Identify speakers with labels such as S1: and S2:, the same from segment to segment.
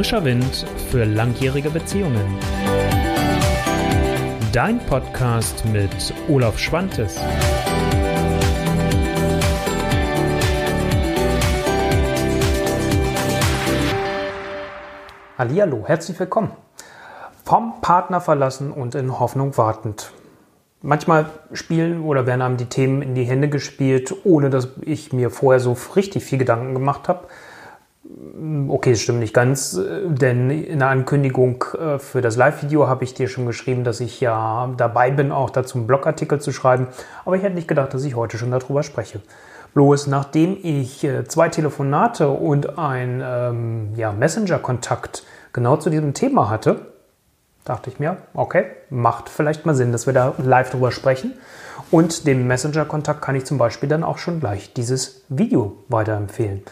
S1: Frischer Wind für langjährige Beziehungen. Dein Podcast mit Olaf Schwantes.
S2: Hallihallo, herzlich willkommen. Vom Partner verlassen und in Hoffnung wartend. Manchmal spielen oder werden einem die Themen in die Hände gespielt, ohne dass ich mir vorher so richtig viel Gedanken gemacht habe. Okay, es stimmt nicht ganz, denn in der Ankündigung äh, für das Live-Video habe ich dir schon geschrieben, dass ich ja dabei bin, auch dazu einen Blogartikel zu schreiben. Aber ich hätte nicht gedacht, dass ich heute schon darüber spreche. Bloß nachdem ich äh, zwei Telefonate und ein ähm, ja, Messenger-Kontakt genau zu diesem Thema hatte, dachte ich mir, okay, macht vielleicht mal Sinn, dass wir da live drüber sprechen. Und dem Messenger-Kontakt kann ich zum Beispiel dann auch schon gleich dieses Video weiterempfehlen.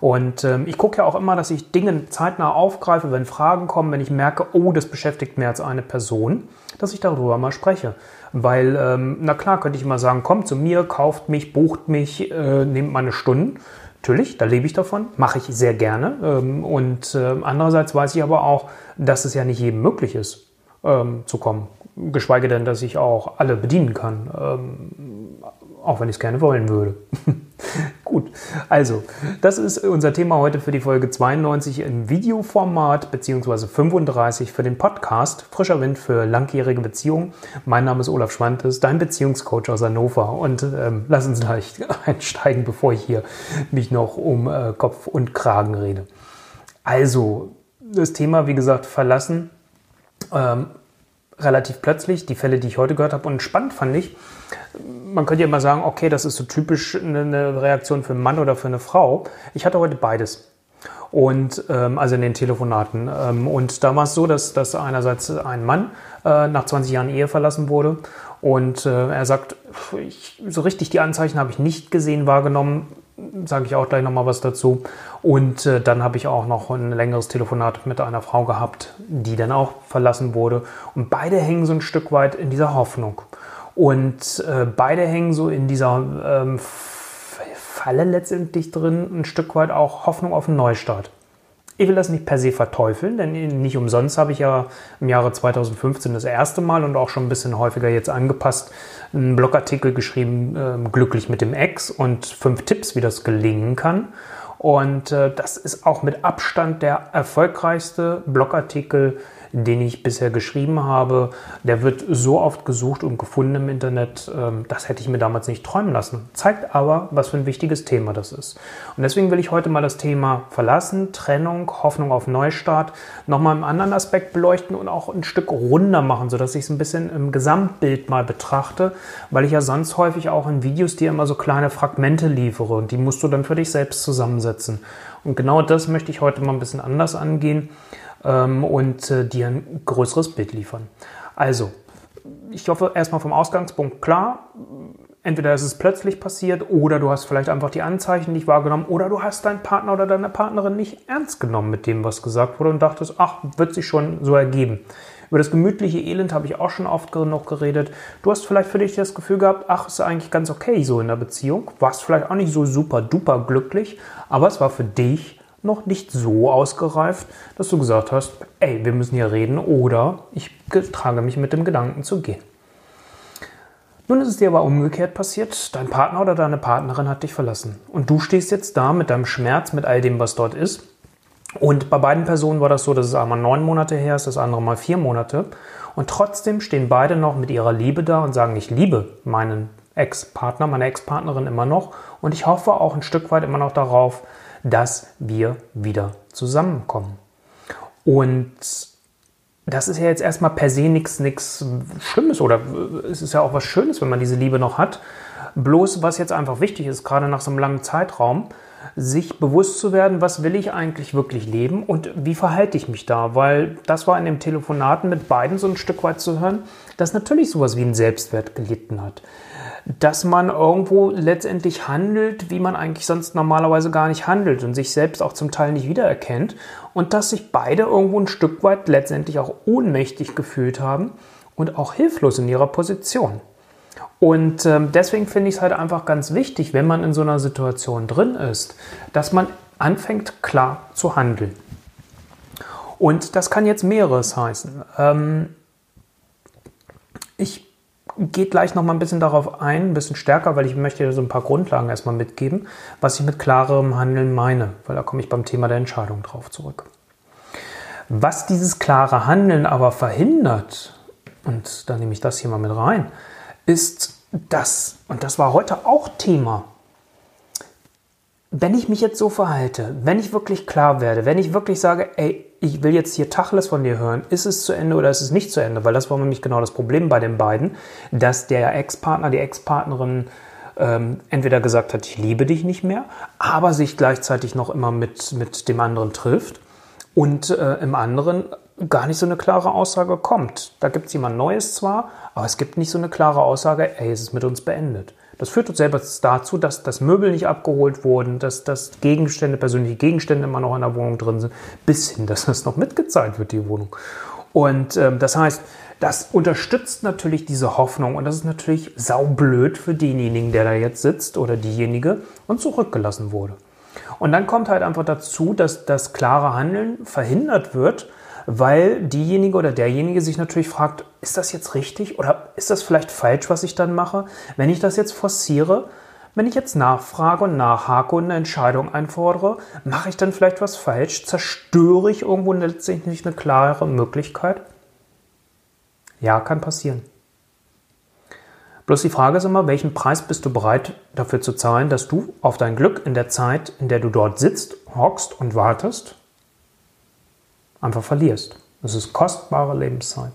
S2: Und ähm, ich gucke ja auch immer, dass ich Dinge zeitnah aufgreife, wenn Fragen kommen, wenn ich merke, oh, das beschäftigt mehr als eine Person, dass ich darüber mal spreche. Weil, ähm, na klar, könnte ich mal sagen, kommt zu mir, kauft mich, bucht mich, äh, nehmt meine Stunden. Natürlich, da lebe ich davon, mache ich sehr gerne. Ähm, und äh, andererseits weiß ich aber auch, dass es ja nicht jedem möglich ist, ähm, zu kommen. Geschweige denn, dass ich auch alle bedienen kann. Auch wenn ich es gerne wollen würde. Gut, also das ist unser Thema heute für die Folge 92 im Videoformat beziehungsweise 35 für den Podcast Frischer Wind für langjährige Beziehungen. Mein Name ist Olaf Schwantes, dein Beziehungscoach aus Hannover und ähm, lass uns gleich einsteigen, bevor ich hier mich noch um äh, Kopf und Kragen rede. Also das Thema, wie gesagt, verlassen. Ähm, relativ plötzlich, die Fälle, die ich heute gehört habe. Und spannend fand ich, man könnte ja immer sagen, okay, das ist so typisch eine Reaktion für einen Mann oder für eine Frau. Ich hatte heute beides. Und ähm, also in den Telefonaten. Ähm, und da war es so, dass, dass einerseits ein Mann äh, nach 20 Jahren Ehe verlassen wurde. Und äh, er sagt, ich, so richtig die Anzeichen habe ich nicht gesehen, wahrgenommen sage ich auch gleich nochmal was dazu. Und äh, dann habe ich auch noch ein längeres Telefonat mit einer Frau gehabt, die dann auch verlassen wurde. Und beide hängen so ein Stück weit in dieser Hoffnung. Und äh, beide hängen so in dieser ähm, Falle letztendlich drin, ein Stück weit auch Hoffnung auf einen Neustart. Ich will das nicht per se verteufeln, denn nicht umsonst habe ich ja im Jahre 2015 das erste Mal und auch schon ein bisschen häufiger jetzt angepasst einen Blogartikel geschrieben, äh, glücklich mit dem Ex und fünf Tipps, wie das gelingen kann. Und äh, das ist auch mit Abstand der erfolgreichste Blogartikel, den ich bisher geschrieben habe, der wird so oft gesucht und gefunden im Internet, ähm, das hätte ich mir damals nicht träumen lassen. Zeigt aber, was für ein wichtiges Thema das ist. Und deswegen will ich heute mal das Thema Verlassen, Trennung, Hoffnung auf Neustart nochmal im anderen Aspekt beleuchten und auch ein Stück runder machen, sodass ich es ein bisschen im Gesamtbild mal betrachte, weil ich ja sonst häufig auch in Videos dir immer so kleine Fragmente liefere und die musst du dann für dich selbst zusammensetzen. Und genau das möchte ich heute mal ein bisschen anders angehen ähm, und äh, dir ein größeres Bild liefern. Also, ich hoffe erstmal vom Ausgangspunkt klar. Entweder ist es plötzlich passiert oder du hast vielleicht einfach die Anzeichen nicht wahrgenommen oder du hast deinen Partner oder deine Partnerin nicht ernst genommen mit dem, was gesagt wurde und dachtest, ach, wird sich schon so ergeben. Über das gemütliche Elend habe ich auch schon oft genug geredet. Du hast vielleicht für dich das Gefühl gehabt, ach, ist eigentlich ganz okay so in der Beziehung. Warst vielleicht auch nicht so super duper glücklich, aber es war für dich noch nicht so ausgereift, dass du gesagt hast, ey, wir müssen hier reden oder ich trage mich mit dem Gedanken zu gehen. Nun ist es dir aber umgekehrt passiert, dein Partner oder deine Partnerin hat dich verlassen und du stehst jetzt da mit deinem Schmerz, mit all dem, was dort ist. Und bei beiden Personen war das so, dass es einmal neun Monate her ist, das andere mal vier Monate. Und trotzdem stehen beide noch mit ihrer Liebe da und sagen, ich liebe meinen Ex-Partner, meine Ex-Partnerin immer noch und ich hoffe auch ein Stück weit immer noch darauf, dass wir wieder zusammenkommen. Und das ist ja jetzt erstmal per se nichts Schlimmes oder es ist ja auch was Schönes, wenn man diese Liebe noch hat. Bloß was jetzt einfach wichtig ist, gerade nach so einem langen Zeitraum, sich bewusst zu werden, was will ich eigentlich wirklich leben und wie verhalte ich mich da? Weil das war in dem Telefonaten mit beiden so ein Stück weit zu hören, dass natürlich sowas wie ein Selbstwert gelitten hat dass man irgendwo letztendlich handelt, wie man eigentlich sonst normalerweise gar nicht handelt und sich selbst auch zum Teil nicht wiedererkennt und dass sich beide irgendwo ein Stück weit letztendlich auch ohnmächtig gefühlt haben und auch hilflos in ihrer Position. Und ähm, deswegen finde ich es halt einfach ganz wichtig, wenn man in so einer Situation drin ist, dass man anfängt klar zu handeln. Und das kann jetzt mehreres heißen. Ähm, ich gehe gleich noch mal ein bisschen darauf ein, ein bisschen stärker, weil ich möchte dir so ein paar Grundlagen erstmal mitgeben, was ich mit klarerem Handeln meine, weil da komme ich beim Thema der Entscheidung drauf zurück. Was dieses klare Handeln aber verhindert, und da nehme ich das hier mal mit rein, ist das, und das war heute auch Thema, wenn ich mich jetzt so verhalte, wenn ich wirklich klar werde, wenn ich wirklich sage, ey, ich will jetzt hier Tacheles von dir hören, ist es zu Ende oder ist es nicht zu Ende? Weil das war nämlich genau das Problem bei den beiden, dass der Ex-Partner, die Ex-Partnerin ähm, entweder gesagt hat, ich liebe dich nicht mehr, aber sich gleichzeitig noch immer mit, mit dem anderen trifft und äh, im anderen gar nicht so eine klare Aussage kommt. Da gibt es jemand Neues zwar, aber es gibt nicht so eine klare Aussage, ey, es ist mit uns beendet. Das führt uns selber dazu, dass das Möbel nicht abgeholt wurden, dass, dass Gegenstände, persönliche Gegenstände immer noch in der Wohnung drin sind, bis hin, dass das noch mitgezahlt wird, die Wohnung. Und ähm, das heißt, das unterstützt natürlich diese Hoffnung und das ist natürlich saublöd für denjenigen, der da jetzt sitzt oder diejenige und zurückgelassen wurde. Und dann kommt halt einfach dazu, dass das klare Handeln verhindert wird, weil diejenige oder derjenige sich natürlich fragt, ist das jetzt richtig oder ist das vielleicht falsch, was ich dann mache? Wenn ich das jetzt forciere, wenn ich jetzt nachfrage und nachhake und eine Entscheidung einfordere, mache ich dann vielleicht was falsch? Zerstöre ich irgendwo letztlich nicht eine klare Möglichkeit? Ja, kann passieren. Bloß die Frage ist immer, welchen Preis bist du bereit dafür zu zahlen, dass du auf dein Glück in der Zeit, in der du dort sitzt, hockst und wartest, einfach verlierst. Das ist kostbare Lebenszeit.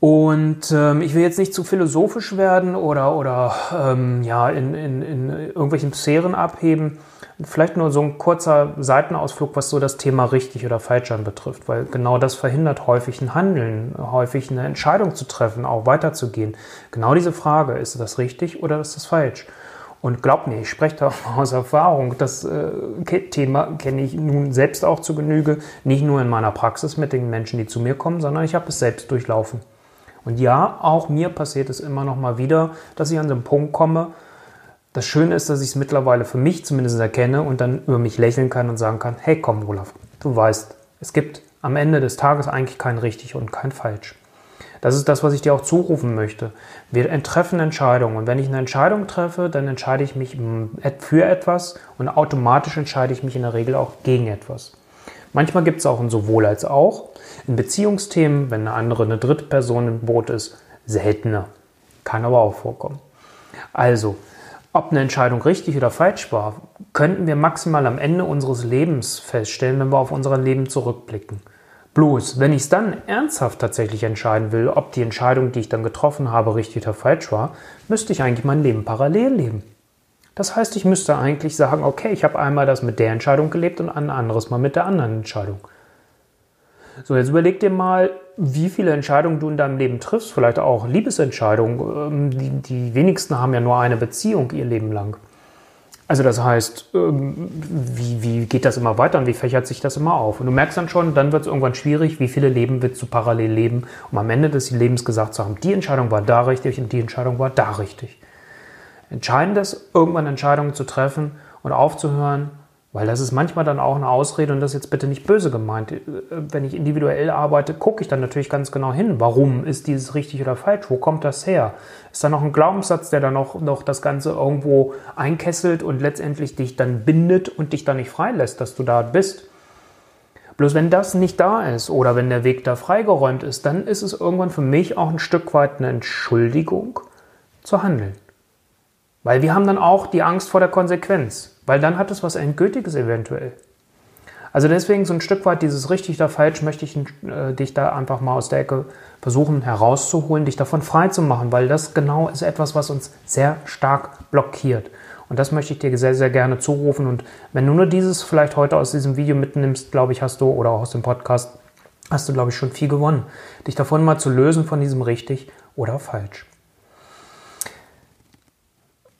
S2: Und ähm, ich will jetzt nicht zu philosophisch werden oder, oder ähm, ja, in, in, in irgendwelchen Sphären abheben. Vielleicht nur so ein kurzer Seitenausflug, was so das Thema richtig oder falsch anbetrifft, weil genau das verhindert häufig ein Handeln, häufig eine Entscheidung zu treffen, auch weiterzugehen. Genau diese Frage, ist das richtig oder ist das falsch? Und glaub mir, ich spreche da aus Erfahrung. Das äh, Thema kenne ich nun selbst auch zu Genüge, nicht nur in meiner Praxis mit den Menschen, die zu mir kommen, sondern ich habe es selbst durchlaufen. Und ja, auch mir passiert es immer noch mal wieder, dass ich an so einen Punkt komme. Das Schöne ist, dass ich es mittlerweile für mich zumindest erkenne und dann über mich lächeln kann und sagen kann, hey komm Olaf, du weißt, es gibt am Ende des Tages eigentlich kein richtig und kein falsch. Das ist das, was ich dir auch zurufen möchte. Wir treffen Entscheidungen und wenn ich eine Entscheidung treffe, dann entscheide ich mich für etwas und automatisch entscheide ich mich in der Regel auch gegen etwas. Manchmal gibt es auch ein sowohl als auch. In Beziehungsthemen, wenn eine andere, eine dritte Person im Boot ist, seltener. Kann aber auch vorkommen. Also, ob eine Entscheidung richtig oder falsch war, könnten wir maximal am Ende unseres Lebens feststellen, wenn wir auf unser Leben zurückblicken. Bloß, wenn ich es dann ernsthaft tatsächlich entscheiden will, ob die Entscheidung, die ich dann getroffen habe, richtig oder falsch war, müsste ich eigentlich mein Leben parallel leben. Das heißt, ich müsste eigentlich sagen, okay, ich habe einmal das mit der Entscheidung gelebt und ein anderes Mal mit der anderen Entscheidung. So, jetzt überleg dir mal, wie viele Entscheidungen du in deinem Leben triffst, vielleicht auch Liebesentscheidungen. Ähm, die, die wenigsten haben ja nur eine Beziehung ihr Leben lang. Also das heißt, ähm, wie, wie geht das immer weiter und wie fächert sich das immer auf? Und du merkst dann schon, dann wird es irgendwann schwierig, wie viele Leben willst du parallel leben, um am Ende des Lebens gesagt zu haben, die Entscheidung war da richtig und die Entscheidung war da richtig. Entscheidend ist, irgendwann Entscheidungen zu treffen und aufzuhören, weil das ist manchmal dann auch eine Ausrede und das ist jetzt bitte nicht böse gemeint. Äh, wenn ich individuell arbeite, gucke ich dann natürlich ganz genau hin, warum ist dieses richtig oder falsch, wo kommt das her? Ist da noch ein Glaubenssatz, der dann noch, noch das Ganze irgendwo einkesselt und letztendlich dich dann bindet und dich dann nicht freilässt, dass du da bist? Bloß wenn das nicht da ist oder wenn der Weg da freigeräumt ist, dann ist es irgendwann für mich auch ein Stück weit eine Entschuldigung zu handeln. Weil wir haben dann auch die Angst vor der Konsequenz, weil dann hat es was Endgültiges eventuell. Also deswegen so ein Stück weit dieses richtig oder falsch möchte ich äh, dich da einfach mal aus der Ecke versuchen herauszuholen, dich davon frei zu machen, weil das genau ist etwas, was uns sehr stark blockiert. Und das möchte ich dir sehr, sehr gerne zurufen. Und wenn du nur dieses vielleicht heute aus diesem Video mitnimmst, glaube ich, hast du, oder auch aus dem Podcast, hast du, glaube ich, schon viel gewonnen. Dich davon mal zu lösen von diesem richtig oder falsch.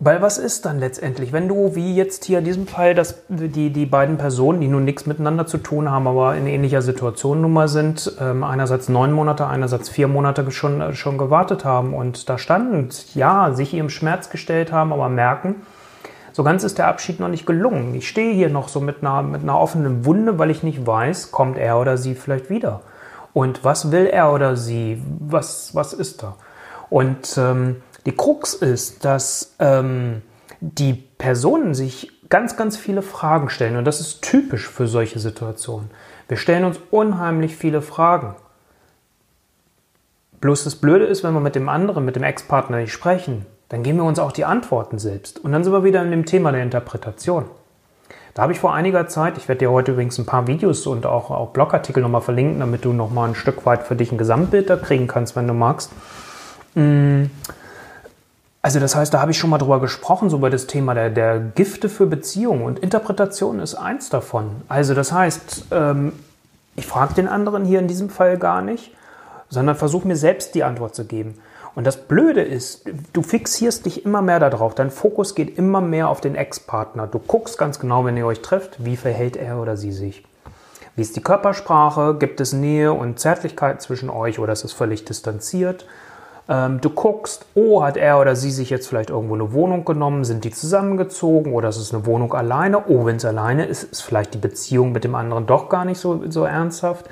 S2: Weil was ist dann letztendlich, wenn du, wie jetzt hier in diesem Fall, dass die, die beiden Personen, die nun nichts miteinander zu tun haben, aber in ähnlicher Situation nun mal sind, ähm, einerseits neun Monate, einerseits vier Monate schon, äh, schon gewartet haben und da standen, ja, sich ihrem Schmerz gestellt haben, aber merken, so ganz ist der Abschied noch nicht gelungen. Ich stehe hier noch so mit einer, mit einer offenen Wunde, weil ich nicht weiß, kommt er oder sie vielleicht wieder. Und was will er oder sie? Was, was ist da? Und ähm, die Krux ist, dass ähm, die Personen sich ganz, ganz viele Fragen stellen. Und das ist typisch für solche Situationen. Wir stellen uns unheimlich viele Fragen. Bloß das Blöde ist, wenn wir mit dem anderen, mit dem Ex-Partner nicht sprechen, dann geben wir uns auch die Antworten selbst. Und dann sind wir wieder in dem Thema der Interpretation. Da habe ich vor einiger Zeit, ich werde dir heute übrigens ein paar Videos und auch, auch Blogartikel nochmal verlinken, damit du nochmal ein Stück weit für dich ein Gesamtbild da kriegen kannst, wenn du magst. Mm. Also das heißt, da habe ich schon mal drüber gesprochen, so über das Thema der, der Gifte für Beziehungen und Interpretation ist eins davon. Also das heißt, ähm, ich frage den anderen hier in diesem Fall gar nicht, sondern versuche mir selbst die Antwort zu geben. Und das Blöde ist, du fixierst dich immer mehr darauf. Dein Fokus geht immer mehr auf den Ex-Partner. Du guckst ganz genau, wenn ihr euch trefft, wie verhält er oder sie sich. Wie ist die Körpersprache? Gibt es Nähe und Zärtlichkeit zwischen euch oder ist es völlig distanziert? Ähm, du guckst, oh, hat er oder sie sich jetzt vielleicht irgendwo eine Wohnung genommen? Sind die zusammengezogen oder ist es eine Wohnung alleine? Oh, wenn es alleine ist, ist vielleicht die Beziehung mit dem anderen doch gar nicht so, so ernsthaft.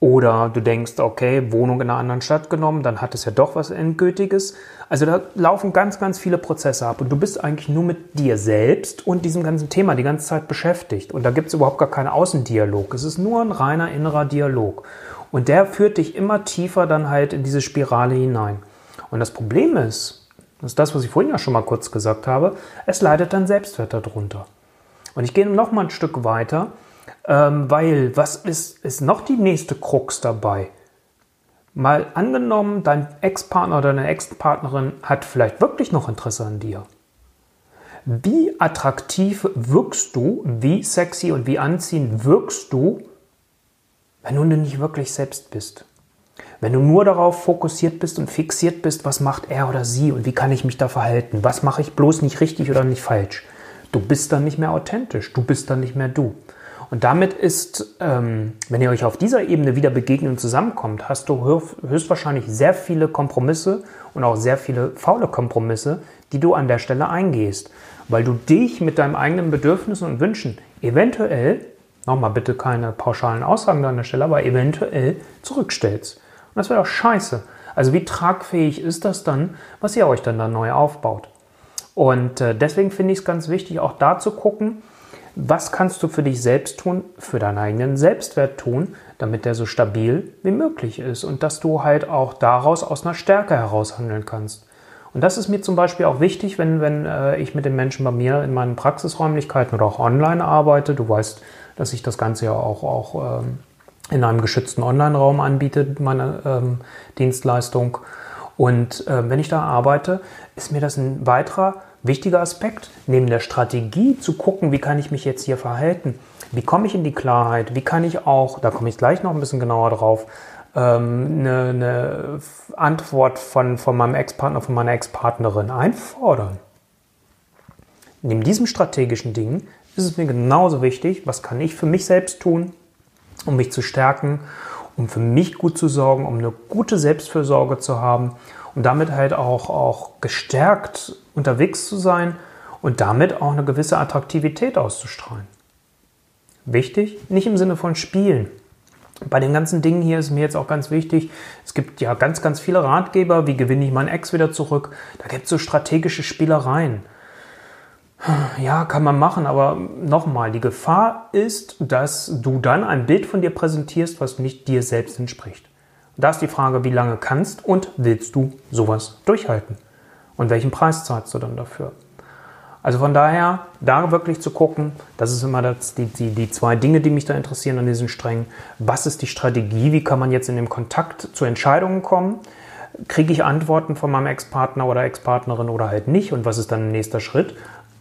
S2: Oder du denkst, okay, Wohnung in einer anderen Stadt genommen, dann hat es ja doch was Endgültiges. Also da laufen ganz, ganz viele Prozesse ab und du bist eigentlich nur mit dir selbst und diesem ganzen Thema die ganze Zeit beschäftigt. Und da gibt es überhaupt gar keinen Außendialog. Es ist nur ein reiner innerer Dialog. Und der führt dich immer tiefer dann halt in diese Spirale hinein. Und das Problem ist, das ist das, was ich vorhin ja schon mal kurz gesagt habe, es leidet dein Selbstwert darunter. Und ich gehe noch mal ein Stück weiter ähm, weil, was ist, ist noch die nächste Krux dabei? Mal angenommen, dein Ex-Partner oder deine Ex-Partnerin hat vielleicht wirklich noch Interesse an dir. Wie attraktiv wirkst du, wie sexy und wie anziehend wirkst du, wenn du nicht wirklich selbst bist? Wenn du nur darauf fokussiert bist und fixiert bist, was macht er oder sie und wie kann ich mich da verhalten? Was mache ich bloß nicht richtig oder nicht falsch? Du bist dann nicht mehr authentisch, du bist dann nicht mehr du. Und damit ist, ähm, wenn ihr euch auf dieser Ebene wieder begegnet und zusammenkommt, hast du höchstwahrscheinlich sehr viele Kompromisse und auch sehr viele faule Kompromisse, die du an der Stelle eingehst, weil du dich mit deinen eigenen Bedürfnissen und Wünschen eventuell, nochmal bitte keine pauschalen Aussagen an der Stelle, aber eventuell zurückstellst. Und das wäre doch scheiße. Also wie tragfähig ist das dann, was ihr euch dann da neu aufbaut? Und äh, deswegen finde ich es ganz wichtig, auch da zu gucken, was kannst du für dich selbst tun, für deinen eigenen Selbstwert tun, damit der so stabil wie möglich ist und dass du halt auch daraus aus einer Stärke heraus handeln kannst. Und das ist mir zum Beispiel auch wichtig, wenn, wenn äh, ich mit den Menschen bei mir in meinen Praxisräumlichkeiten oder auch online arbeite. Du weißt, dass ich das Ganze ja auch, auch ähm, in einem geschützten Online-Raum anbiete, meine ähm, Dienstleistung. Und äh, wenn ich da arbeite, ist mir das ein weiterer wichtiger Aspekt, neben der Strategie zu gucken, wie kann ich mich jetzt hier verhalten, wie komme ich in die Klarheit, wie kann ich auch, da komme ich gleich noch ein bisschen genauer drauf, ähm, eine, eine Antwort von, von meinem Ex-Partner, von meiner Ex-Partnerin einfordern. Neben diesem strategischen Ding ist es mir genauso wichtig, was kann ich für mich selbst tun, um mich zu stärken, um für mich gut zu sorgen, um eine gute Selbstfürsorge zu haben und damit halt auch, auch gestärkt unterwegs zu sein und damit auch eine gewisse Attraktivität auszustrahlen. Wichtig, nicht im Sinne von Spielen. Bei den ganzen Dingen hier ist mir jetzt auch ganz wichtig, es gibt ja ganz, ganz viele Ratgeber, wie gewinne ich meinen Ex wieder zurück. Da gibt es so strategische Spielereien. Ja, kann man machen, aber nochmal, die Gefahr ist, dass du dann ein Bild von dir präsentierst, was nicht dir selbst entspricht. Da ist die Frage, wie lange kannst und willst du sowas durchhalten? Und welchen Preis zahlst du dann dafür? Also von daher, da wirklich zu gucken, das ist immer das, die, die, die zwei Dinge, die mich da interessieren an diesen Strängen. Was ist die Strategie? Wie kann man jetzt in dem Kontakt zu Entscheidungen kommen? Kriege ich Antworten von meinem Ex-Partner oder Ex-Partnerin oder halt nicht? Und was ist dann der nächste Schritt?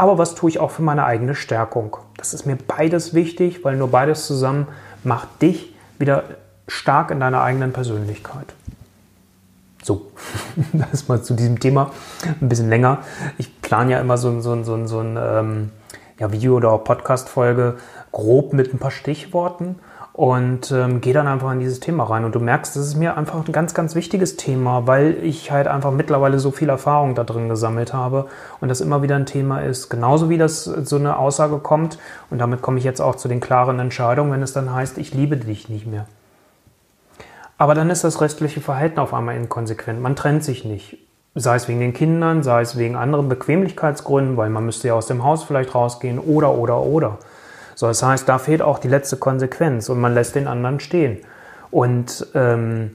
S2: Aber was tue ich auch für meine eigene Stärkung? Das ist mir beides wichtig, weil nur beides zusammen macht dich wieder stark in deiner eigenen Persönlichkeit. So, das mal zu diesem Thema ein bisschen länger. Ich plane ja immer so, so, so, so ein ähm, ja, Video- oder Podcast-Folge grob mit ein paar Stichworten. Und ähm, gehe dann einfach in dieses Thema rein. Und du merkst, das ist mir einfach ein ganz, ganz wichtiges Thema, weil ich halt einfach mittlerweile so viel Erfahrung da drin gesammelt habe und das immer wieder ein Thema ist. Genauso wie das so eine Aussage kommt, und damit komme ich jetzt auch zu den klaren Entscheidungen, wenn es dann heißt, ich liebe dich nicht mehr. Aber dann ist das restliche Verhalten auf einmal inkonsequent. Man trennt sich nicht. Sei es wegen den Kindern, sei es wegen anderen Bequemlichkeitsgründen, weil man müsste ja aus dem Haus vielleicht rausgehen oder, oder, oder. So, das heißt, da fehlt auch die letzte Konsequenz und man lässt den anderen stehen. Und ähm,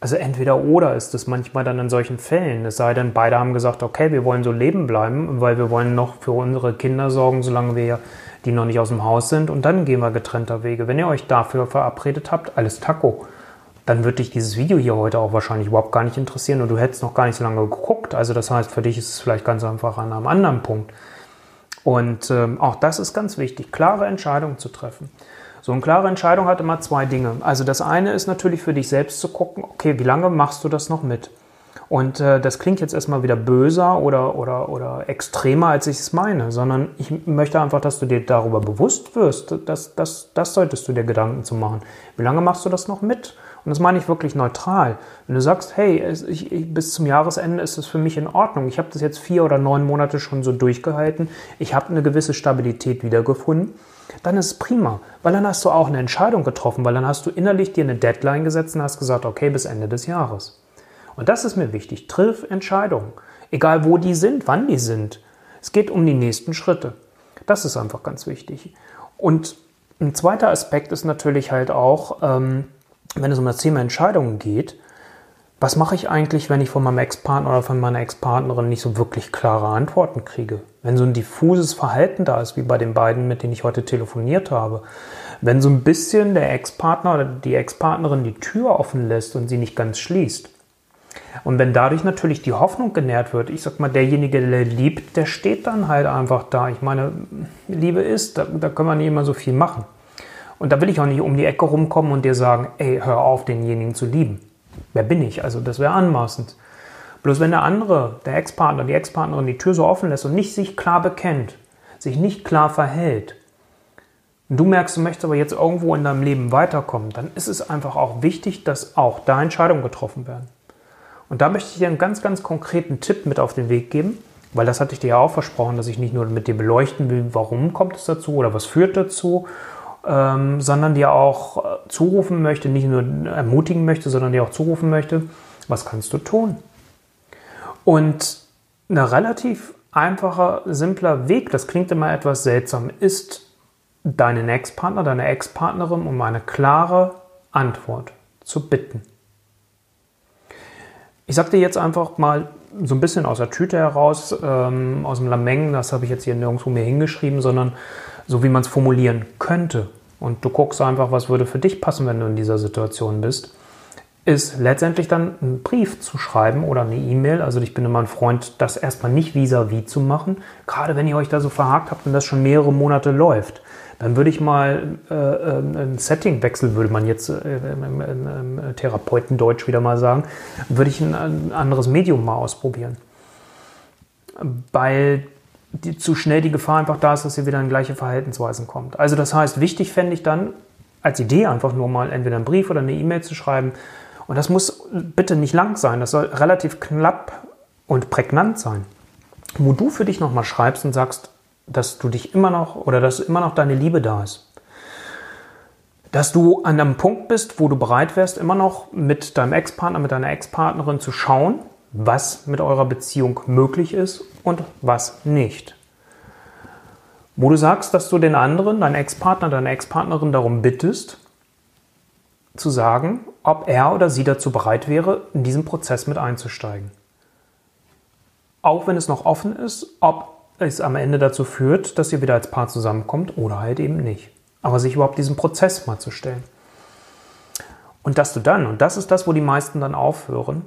S2: also entweder oder ist es manchmal dann in solchen Fällen. Es sei denn, beide haben gesagt, okay, wir wollen so leben bleiben, weil wir wollen noch für unsere Kinder sorgen, solange wir die noch nicht aus dem Haus sind. Und dann gehen wir getrennter Wege. Wenn ihr euch dafür verabredet habt, alles Taco dann wird dich dieses Video hier heute auch wahrscheinlich überhaupt gar nicht interessieren und du hättest noch gar nicht so lange geguckt. Also das heißt, für dich ist es vielleicht ganz einfach an einem anderen Punkt. Und ähm, auch das ist ganz wichtig, klare Entscheidungen zu treffen. So eine klare Entscheidung hat immer zwei Dinge. Also das eine ist natürlich für dich selbst zu gucken, okay, wie lange machst du das noch mit? Und äh, das klingt jetzt erstmal wieder böser oder, oder, oder extremer, als ich es meine, sondern ich möchte einfach, dass du dir darüber bewusst wirst. Das, das, das solltest du dir Gedanken zu machen. Wie lange machst du das noch mit? Und das meine ich wirklich neutral. Wenn du sagst, hey, ich, ich, bis zum Jahresende ist es für mich in Ordnung. Ich habe das jetzt vier oder neun Monate schon so durchgehalten. Ich habe eine gewisse Stabilität wiedergefunden. Dann ist es prima, weil dann hast du auch eine Entscheidung getroffen, weil dann hast du innerlich dir eine Deadline gesetzt und hast gesagt, okay, bis Ende des Jahres. Und das ist mir wichtig. Triff Entscheidungen. Egal wo die sind, wann die sind. Es geht um die nächsten Schritte. Das ist einfach ganz wichtig. Und ein zweiter Aspekt ist natürlich halt auch, ähm, wenn es um das Thema Entscheidungen geht, was mache ich eigentlich, wenn ich von meinem Ex-Partner oder von meiner Ex-Partnerin nicht so wirklich klare Antworten kriege? Wenn so ein diffuses Verhalten da ist, wie bei den beiden, mit denen ich heute telefoniert habe. Wenn so ein bisschen der Ex-Partner oder die Ex-Partnerin die Tür offen lässt und sie nicht ganz schließt. Und wenn dadurch natürlich die Hoffnung genährt wird, ich sag mal, derjenige, der liebt, der steht dann halt einfach da. Ich meine, Liebe ist, da, da können wir nicht immer so viel machen. Und da will ich auch nicht um die Ecke rumkommen und dir sagen, ey, hör auf, denjenigen zu lieben. Wer bin ich? Also das wäre anmaßend. Bloß wenn der andere, der Ex-Partner, die Ex-Partnerin die Tür so offen lässt und nicht sich klar bekennt, sich nicht klar verhält, und du merkst, du möchtest aber jetzt irgendwo in deinem Leben weiterkommen, dann ist es einfach auch wichtig, dass auch da Entscheidungen getroffen werden. Und da möchte ich dir einen ganz, ganz konkreten Tipp mit auf den Weg geben, weil das hatte ich dir ja auch versprochen, dass ich nicht nur mit dir beleuchten will, warum kommt es dazu oder was führt dazu ähm, sondern dir auch äh, zurufen möchte, nicht nur ermutigen möchte, sondern dir auch zurufen möchte, was kannst du tun? Und ein relativ einfacher, simpler Weg, das klingt immer etwas seltsam, ist deinen Ex-Partner, deine Ex-Partnerin um eine klare Antwort zu bitten. Ich sage dir jetzt einfach mal so ein bisschen aus der Tüte heraus, ähm, aus dem Lameng, das habe ich jetzt hier nirgendwo mehr hingeschrieben, sondern so wie man es formulieren könnte, und du guckst einfach, was würde für dich passen, wenn du in dieser Situation bist, ist letztendlich dann einen Brief zu schreiben oder eine E-Mail. Also ich bin immer ein Freund, das erstmal nicht vis-à-vis -vis zu machen. Gerade wenn ihr euch da so verhakt habt und das schon mehrere Monate läuft, dann würde ich mal äh, ähm, ein Settingwechsel, würde man jetzt äh, im, im, im Therapeutendeutsch wieder mal sagen, würde ich ein, ein anderes Medium mal ausprobieren. Weil die, zu schnell die Gefahr einfach da ist, dass ihr wieder in gleiche Verhaltensweisen kommt. Also das heißt, wichtig fände ich dann als Idee einfach nur mal entweder einen Brief oder eine E-Mail zu schreiben. Und das muss bitte nicht lang sein, das soll relativ knapp und prägnant sein. Wo du für dich nochmal schreibst und sagst, dass du dich immer noch oder dass immer noch deine Liebe da ist. Dass du an einem Punkt bist, wo du bereit wärst, immer noch mit deinem Ex-Partner, mit deiner Ex-Partnerin zu schauen, was mit eurer Beziehung möglich ist und was nicht. Wo du sagst, dass du den anderen, deinen Ex-Partner, deine Ex-Partnerin darum bittest, zu sagen, ob er oder sie dazu bereit wäre, in diesen Prozess mit einzusteigen. Auch wenn es noch offen ist, ob es am Ende dazu führt, dass ihr wieder als Paar zusammenkommt oder halt eben nicht. Aber sich überhaupt diesen Prozess mal zu stellen. Und dass du dann, und das ist das, wo die meisten dann aufhören,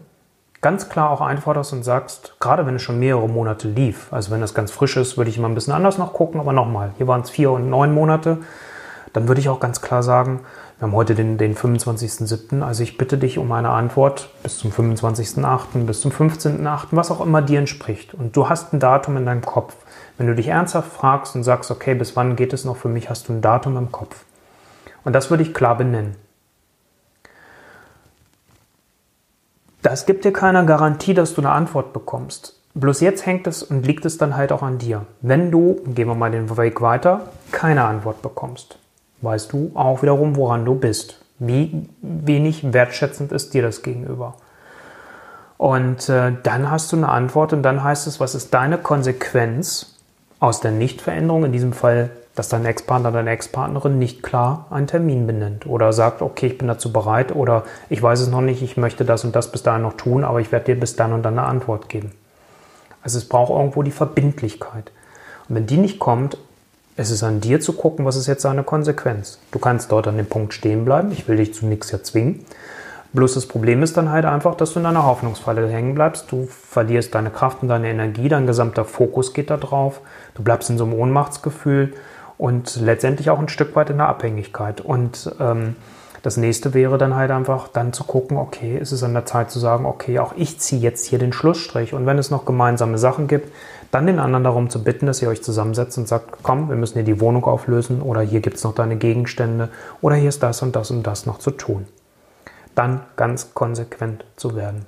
S2: ganz klar auch einforderst und sagst, gerade wenn es schon mehrere Monate lief, also wenn das ganz frisch ist, würde ich immer ein bisschen anders noch gucken, aber nochmal, hier waren es vier und neun Monate, dann würde ich auch ganz klar sagen, wir haben heute den, den 25.07., also ich bitte dich um eine Antwort bis zum 25.08., bis zum 15.08., was auch immer dir entspricht. Und du hast ein Datum in deinem Kopf. Wenn du dich ernsthaft fragst und sagst, okay, bis wann geht es noch für mich, hast du ein Datum im Kopf. Und das würde ich klar benennen. Das gibt dir keine Garantie, dass du eine Antwort bekommst. Bloß jetzt hängt es und liegt es dann halt auch an dir. Wenn du, gehen wir mal den Weg weiter, keine Antwort bekommst, weißt du auch wiederum, woran du bist. Wie wenig wertschätzend ist dir das gegenüber. Und äh, dann hast du eine Antwort und dann heißt es, was ist deine Konsequenz aus der Nichtveränderung, in diesem Fall dass dein Ex-Partner, deine Ex-Partnerin nicht klar einen Termin benennt oder sagt, okay, ich bin dazu bereit oder ich weiß es noch nicht, ich möchte das und das bis dahin noch tun, aber ich werde dir bis dann und dann eine Antwort geben. Also es braucht irgendwo die Verbindlichkeit. Und wenn die nicht kommt, ist es an dir zu gucken, was ist jetzt seine Konsequenz. Du kannst dort an dem Punkt stehen bleiben, ich will dich zu nichts erzwingen. Bloß das Problem ist dann halt einfach, dass du in einer Hoffnungsfalle hängen bleibst. Du verlierst deine Kraft und deine Energie, dein gesamter Fokus geht da drauf. Du bleibst in so einem Ohnmachtsgefühl und letztendlich auch ein Stück weit in der Abhängigkeit. Und ähm, das nächste wäre dann halt einfach dann zu gucken, okay, ist es an der Zeit zu sagen, okay, auch ich ziehe jetzt hier den Schlussstrich. Und wenn es noch gemeinsame Sachen gibt, dann den anderen darum zu bitten, dass ihr euch zusammensetzt und sagt, komm, wir müssen hier die Wohnung auflösen oder hier gibt es noch deine Gegenstände oder hier ist das und das und das noch zu tun. Dann ganz konsequent zu werden.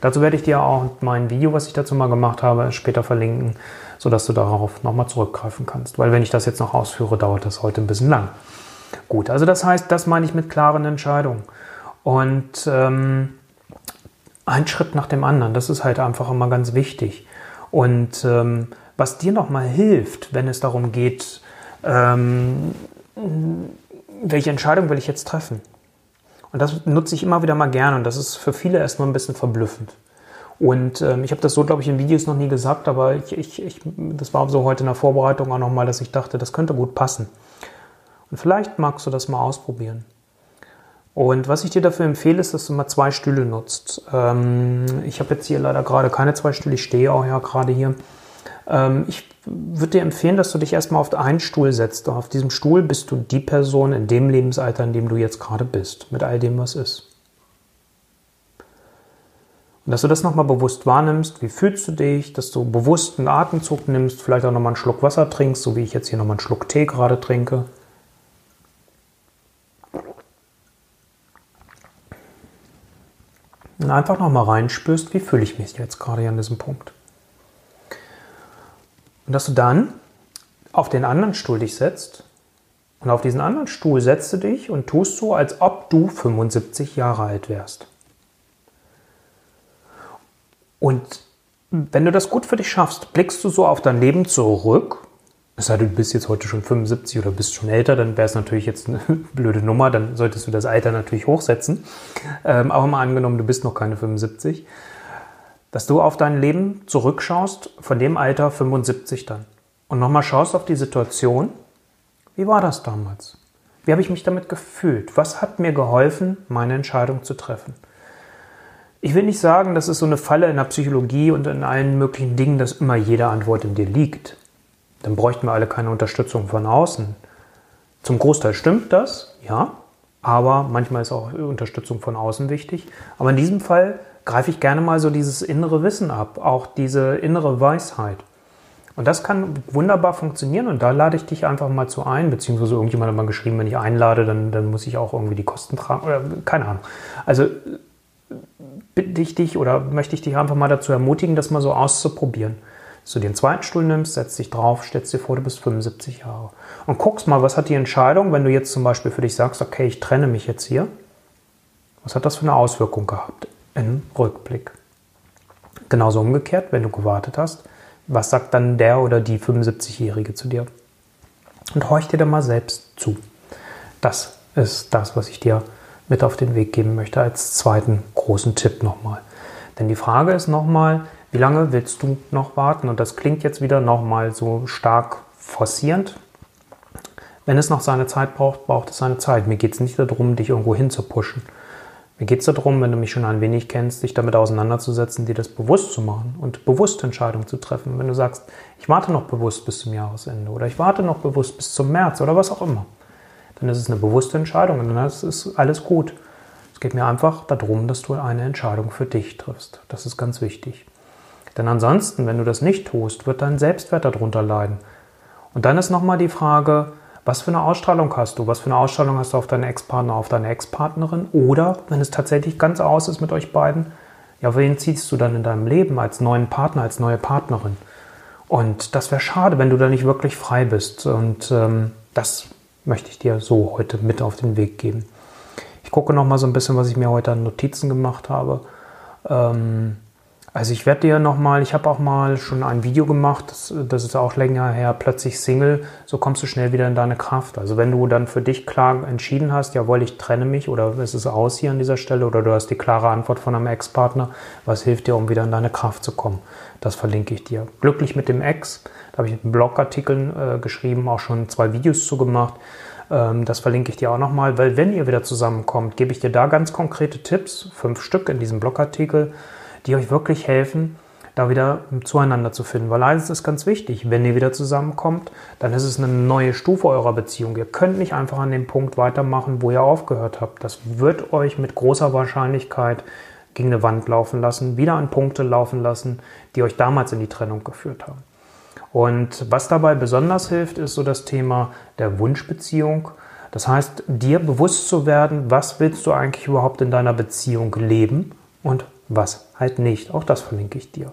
S2: Dazu werde ich dir auch mein Video, was ich dazu mal gemacht habe, später verlinken sodass du darauf nochmal zurückgreifen kannst. Weil wenn ich das jetzt noch ausführe, dauert das heute ein bisschen lang. Gut, also das heißt, das meine ich mit klaren Entscheidungen. Und ähm, ein Schritt nach dem anderen, das ist halt einfach immer ganz wichtig. Und ähm, was dir nochmal hilft, wenn es darum geht, ähm, welche Entscheidung will ich jetzt treffen? Und das nutze ich immer wieder mal gerne und das ist für viele erstmal ein bisschen verblüffend. Und ähm, ich habe das so, glaube ich, in Videos noch nie gesagt, aber ich, ich, ich, das war so heute in der Vorbereitung auch nochmal, dass ich dachte, das könnte gut passen. Und vielleicht magst du das mal ausprobieren. Und was ich dir dafür empfehle, ist, dass du mal zwei Stühle nutzt. Ähm, ich habe jetzt hier leider gerade keine zwei Stühle, ich stehe auch ja gerade hier. Ähm, ich würde dir empfehlen, dass du dich erstmal auf einen Stuhl setzt. Und auf diesem Stuhl bist du die Person in dem Lebensalter, in dem du jetzt gerade bist, mit all dem, was ist. Und dass du das nochmal bewusst wahrnimmst, wie fühlst du dich, dass du bewusst einen Atemzug nimmst, vielleicht auch nochmal einen Schluck Wasser trinkst, so wie ich jetzt hier nochmal einen Schluck Tee gerade trinke. Und einfach nochmal reinspürst, wie fühle ich mich jetzt gerade an diesem Punkt. Und dass du dann auf den anderen Stuhl dich setzt und auf diesen anderen Stuhl setzt du dich und tust so, als ob du 75 Jahre alt wärst. Und wenn du das gut für dich schaffst, blickst du so auf dein Leben zurück. Es sei denn, du bist jetzt heute schon 75 oder bist schon älter, dann wäre es natürlich jetzt eine blöde Nummer, dann solltest du das Alter natürlich hochsetzen. Ähm, aber mal angenommen, du bist noch keine 75, dass du auf dein Leben zurückschaust von dem Alter 75 dann und nochmal schaust auf die Situation, wie war das damals? Wie habe ich mich damit gefühlt? Was hat mir geholfen, meine Entscheidung zu treffen? Ich will nicht sagen, das ist so eine Falle in der Psychologie und in allen möglichen Dingen, dass immer jede Antwort in dir liegt. Dann bräuchten wir alle keine Unterstützung von außen. Zum Großteil stimmt das, ja, aber manchmal ist auch Unterstützung von außen wichtig. Aber in diesem Fall greife ich gerne mal so dieses innere Wissen ab, auch diese innere Weisheit. Und das kann wunderbar funktionieren und da lade ich dich einfach mal zu ein, beziehungsweise irgendjemand hat mal geschrieben, wenn ich einlade, dann, dann muss ich auch irgendwie die Kosten tragen, oder keine Ahnung. Also bitte ich dich oder möchte ich dich einfach mal dazu ermutigen, das mal so auszuprobieren. Dass du den zweiten Stuhl nimmst, setzt dich drauf, stellst dir vor, du bist 75 Jahre. Und guckst mal, was hat die Entscheidung, wenn du jetzt zum Beispiel für dich sagst, okay, ich trenne mich jetzt hier. Was hat das für eine Auswirkung gehabt im Rückblick? Genauso umgekehrt, wenn du gewartet hast, was sagt dann der oder die 75-Jährige zu dir? Und horch dir da mal selbst zu. Das ist das, was ich dir mit auf den Weg geben möchte als zweiten großen Tipp nochmal. Denn die Frage ist nochmal, wie lange willst du noch warten? Und das klingt jetzt wieder nochmal so stark forcierend. Wenn es noch seine Zeit braucht, braucht es seine Zeit. Mir geht es nicht darum, dich irgendwo hinzupushen. Mir geht es darum, wenn du mich schon ein wenig kennst, dich damit auseinanderzusetzen, dir das bewusst zu machen und bewusst Entscheidungen zu treffen. Wenn du sagst, ich warte noch bewusst bis zum Jahresende oder ich warte noch bewusst bis zum März oder was auch immer, dann ist es eine bewusste Entscheidung und dann ist alles gut. Es geht mir einfach darum, dass du eine Entscheidung für dich triffst. Das ist ganz wichtig. Denn ansonsten, wenn du das nicht tust, wird dein Selbstwert darunter leiden. Und dann ist nochmal die Frage, Was für eine Ausstrahlung hast du? Was für eine Ausstrahlung hast du auf deinen Ex-Partner, auf deine Ex-Partnerin? Oder, wenn es tatsächlich ganz aus ist mit euch beiden, ja, wen ziehst du dann in deinem Leben als neuen Partner, als neue Partnerin? Und das wäre schade, wenn du da nicht wirklich frei bist. Und ähm, das möchte ich dir so heute mit auf den Weg geben. Ich gucke noch mal so ein bisschen, was ich mir heute an Notizen gemacht habe. Ähm, also ich werde dir nochmal, ich habe auch mal schon ein Video gemacht, das, das, ist auch länger her, plötzlich Single, so kommst du schnell wieder in deine Kraft. Also wenn du dann für dich klar entschieden hast, jawohl, ich trenne mich oder es ist aus hier an dieser Stelle oder du hast die klare Antwort von einem Ex-Partner, was hilft dir, um wieder in deine Kraft zu kommen? Das verlinke ich dir. Glücklich mit dem Ex, da habe ich einen Blogartikel äh, geschrieben, auch schon zwei Videos zu gemacht. Ähm, das verlinke ich dir auch nochmal, weil wenn ihr wieder zusammenkommt, gebe ich dir da ganz konkrete Tipps, fünf Stück in diesem Blogartikel, die euch wirklich helfen, da wieder zueinander zu finden. Weil eines ist ganz wichtig, wenn ihr wieder zusammenkommt, dann ist es eine neue Stufe eurer Beziehung. Ihr könnt nicht einfach an dem Punkt weitermachen, wo ihr aufgehört habt. Das wird euch mit großer Wahrscheinlichkeit gegen eine Wand laufen lassen, wieder an Punkte laufen lassen, die euch damals in die Trennung geführt haben. Und was dabei besonders hilft, ist so das Thema der Wunschbeziehung. Das heißt, dir bewusst zu werden, was willst du eigentlich überhaupt in deiner Beziehung leben und was halt nicht. Auch das verlinke ich dir.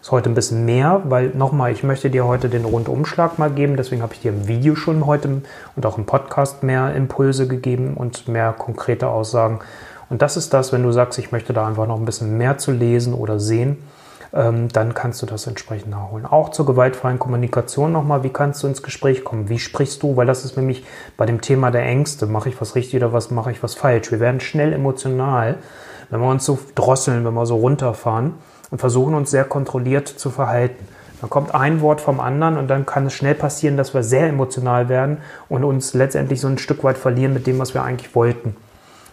S2: Ist heute ein bisschen mehr, weil nochmal, ich möchte dir heute den Rundumschlag mal geben. Deswegen habe ich dir im Video schon heute und auch im Podcast mehr Impulse gegeben und mehr konkrete Aussagen. Und das ist das, wenn du sagst, ich möchte da einfach noch ein bisschen mehr zu lesen oder sehen, ähm, dann kannst du das entsprechend nachholen. Auch zur gewaltfreien Kommunikation nochmal, wie kannst du ins Gespräch kommen? Wie sprichst du? Weil das ist nämlich bei dem Thema der Ängste, mache ich was richtig oder was mache ich was falsch? Wir werden schnell emotional wenn wir uns so drosseln, wenn wir so runterfahren und versuchen uns sehr kontrolliert zu verhalten. Dann kommt ein Wort vom anderen und dann kann es schnell passieren, dass wir sehr emotional werden und uns letztendlich so ein Stück weit verlieren mit dem, was wir eigentlich wollten.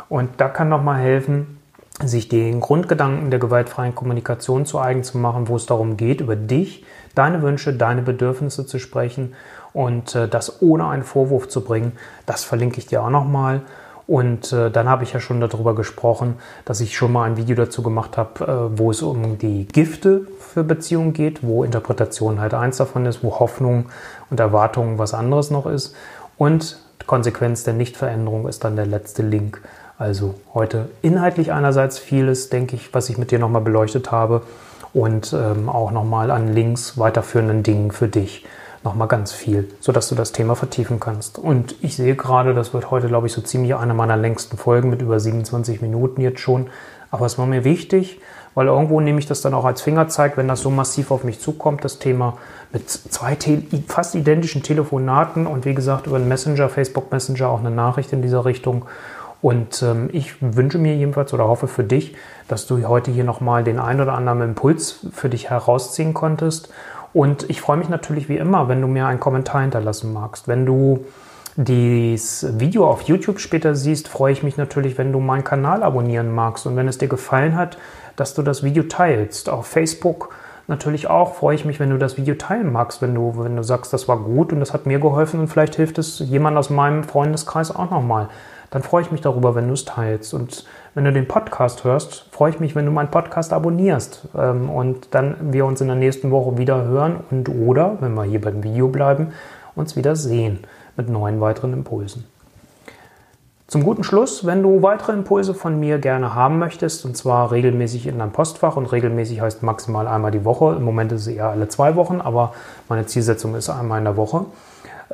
S2: Und da kann nochmal helfen, sich den Grundgedanken der gewaltfreien Kommunikation zu eigen zu machen, wo es darum geht, über dich, deine Wünsche, deine Bedürfnisse zu sprechen und äh, das ohne einen Vorwurf zu bringen. Das verlinke ich dir auch nochmal. Und äh, dann habe ich ja schon darüber gesprochen, dass ich schon mal ein Video dazu gemacht habe, äh, wo es um die Gifte für Beziehungen geht, wo Interpretation halt eins davon ist, wo Hoffnung und Erwartungen was anderes noch ist. Und Konsequenz der Nichtveränderung ist dann der letzte Link. Also heute inhaltlich einerseits vieles, denke ich, was ich mit dir nochmal beleuchtet habe und ähm, auch nochmal an Links weiterführenden Dingen für dich nochmal ganz viel, sodass du das Thema vertiefen kannst. Und ich sehe gerade, das wird heute, glaube ich, so ziemlich eine meiner längsten Folgen mit über 27 Minuten jetzt schon. Aber es war mir wichtig, weil irgendwo nehme ich das dann auch als Fingerzeig, wenn das so massiv auf mich zukommt, das Thema mit zwei fast identischen Telefonaten und wie gesagt über den Messenger, Facebook Messenger auch eine Nachricht in dieser Richtung. Und ähm, ich wünsche mir jedenfalls oder hoffe für dich, dass du heute hier nochmal den ein oder anderen Impuls für dich herausziehen konntest und ich freue mich natürlich wie immer, wenn du mir einen Kommentar hinterlassen magst. Wenn du dieses Video auf YouTube später siehst, freue ich mich natürlich, wenn du meinen Kanal abonnieren magst und wenn es dir gefallen hat, dass du das Video teilst. Auf Facebook natürlich auch freue ich mich, wenn du das Video teilen magst, wenn du, wenn du sagst, das war gut und das hat mir geholfen und vielleicht hilft es jemand aus meinem Freundeskreis auch nochmal dann freue ich mich darüber, wenn du es teilst. Und wenn du den Podcast hörst, freue ich mich, wenn du meinen Podcast abonnierst ähm, und dann wir uns in der nächsten Woche wieder hören und oder, wenn wir hier beim Video bleiben, uns wieder sehen mit neuen weiteren Impulsen. Zum guten Schluss, wenn du weitere Impulse von mir gerne haben möchtest, und zwar regelmäßig in deinem Postfach, und regelmäßig heißt maximal einmal die Woche, im Moment ist es eher alle zwei Wochen, aber meine Zielsetzung ist einmal in der Woche,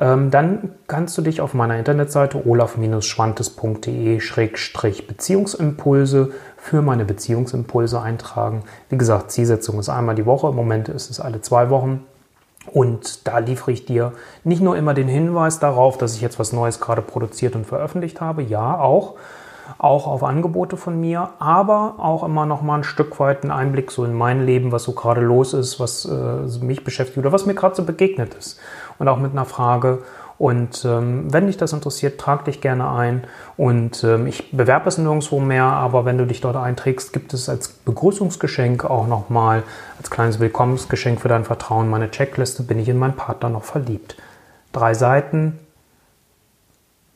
S2: dann kannst du dich auf meiner Internetseite olaf-schwantes.de-beziehungsimpulse für meine Beziehungsimpulse eintragen. Wie gesagt, Zielsetzung ist einmal die Woche, im Moment ist es alle zwei Wochen. Und da liefere ich dir nicht nur immer den Hinweis darauf, dass ich jetzt was Neues gerade produziert und veröffentlicht habe, ja auch, auch auf Angebote von mir, aber auch immer noch mal ein Stück weit einen Einblick so in mein Leben, was so gerade los ist, was äh, mich beschäftigt oder was mir gerade so begegnet ist. Und auch mit einer Frage. Und ähm, wenn dich das interessiert, trag dich gerne ein. Und ähm, ich bewerbe es nirgendwo mehr, aber wenn du dich dort einträgst, gibt es als Begrüßungsgeschenk auch nochmal, als kleines Willkommensgeschenk für dein Vertrauen, meine Checkliste, bin ich in meinen Partner noch verliebt. Drei Seiten,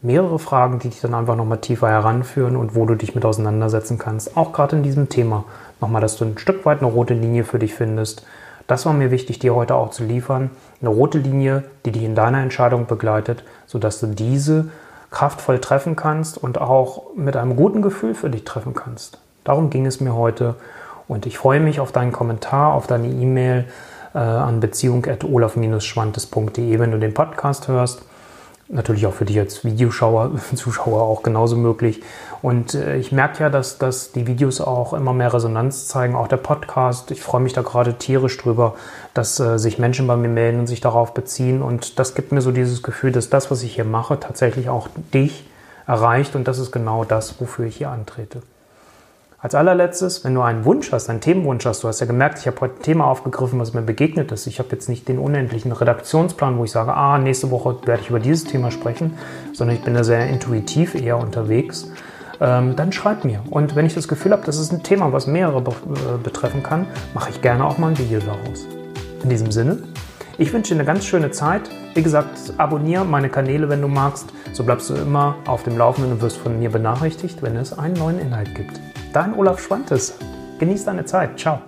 S2: mehrere Fragen, die dich dann einfach nochmal tiefer heranführen und wo du dich mit auseinandersetzen kannst. Auch gerade in diesem Thema nochmal, dass du ein Stück weit eine rote Linie für dich findest, Das war mir wichtig, dir heute auch zu liefern. Eine rote Linie, die dich in deiner Entscheidung begleitet, sodass du diese kraftvoll treffen kannst und auch mit einem guten Gefühl für dich treffen kannst. Darum ging es mir heute und ich freue mich auf deinen Kommentar, auf deine E-Mail äh, an beziehung.olaf-schwantes.de, wenn du den Podcast hörst natürlich auch für dich als Videoschauer, Zuschauer auch genauso möglich. Und äh, ich merke ja, dass, dass die Videos auch immer mehr Resonanz zeigen, auch der Podcast. Ich freue mich da gerade tierisch drüber, dass äh, sich Menschen bei mir melden und sich darauf beziehen. Und das gibt mir so dieses Gefühl, dass das, was ich hier mache, tatsächlich auch dich erreicht. Und das ist genau das, wofür ich hier antrete. Als allerletztes, wenn du einen Wunsch hast, einen Themenwunsch hast, du hast ja gemerkt, ich habe heute ein Thema aufgegriffen, was mir begegnet ist. Ich habe jetzt nicht den unendlichen Redaktionsplan, wo ich sage, ah, nächste Woche werde ich über dieses Thema sprechen, sondern ich bin da sehr intuitiv eher unterwegs. Ähm, dann schreib mir. Und wenn ich das Gefühl habe, das ist ein Thema, was mehrere be äh, betreffen kann, mache ich gerne auch mal ein Video daraus. In diesem Sinne, ich wünsche dir eine ganz schöne Zeit. Wie gesagt, abonniere meine Kanäle, wenn du magst. So bleibst du immer auf dem Laufenden und wirst von mir benachrichtigt, wenn es einen neuen Inhalt gibt. Dein Olaf Schwantes. Genieß deine Zeit. Ciao.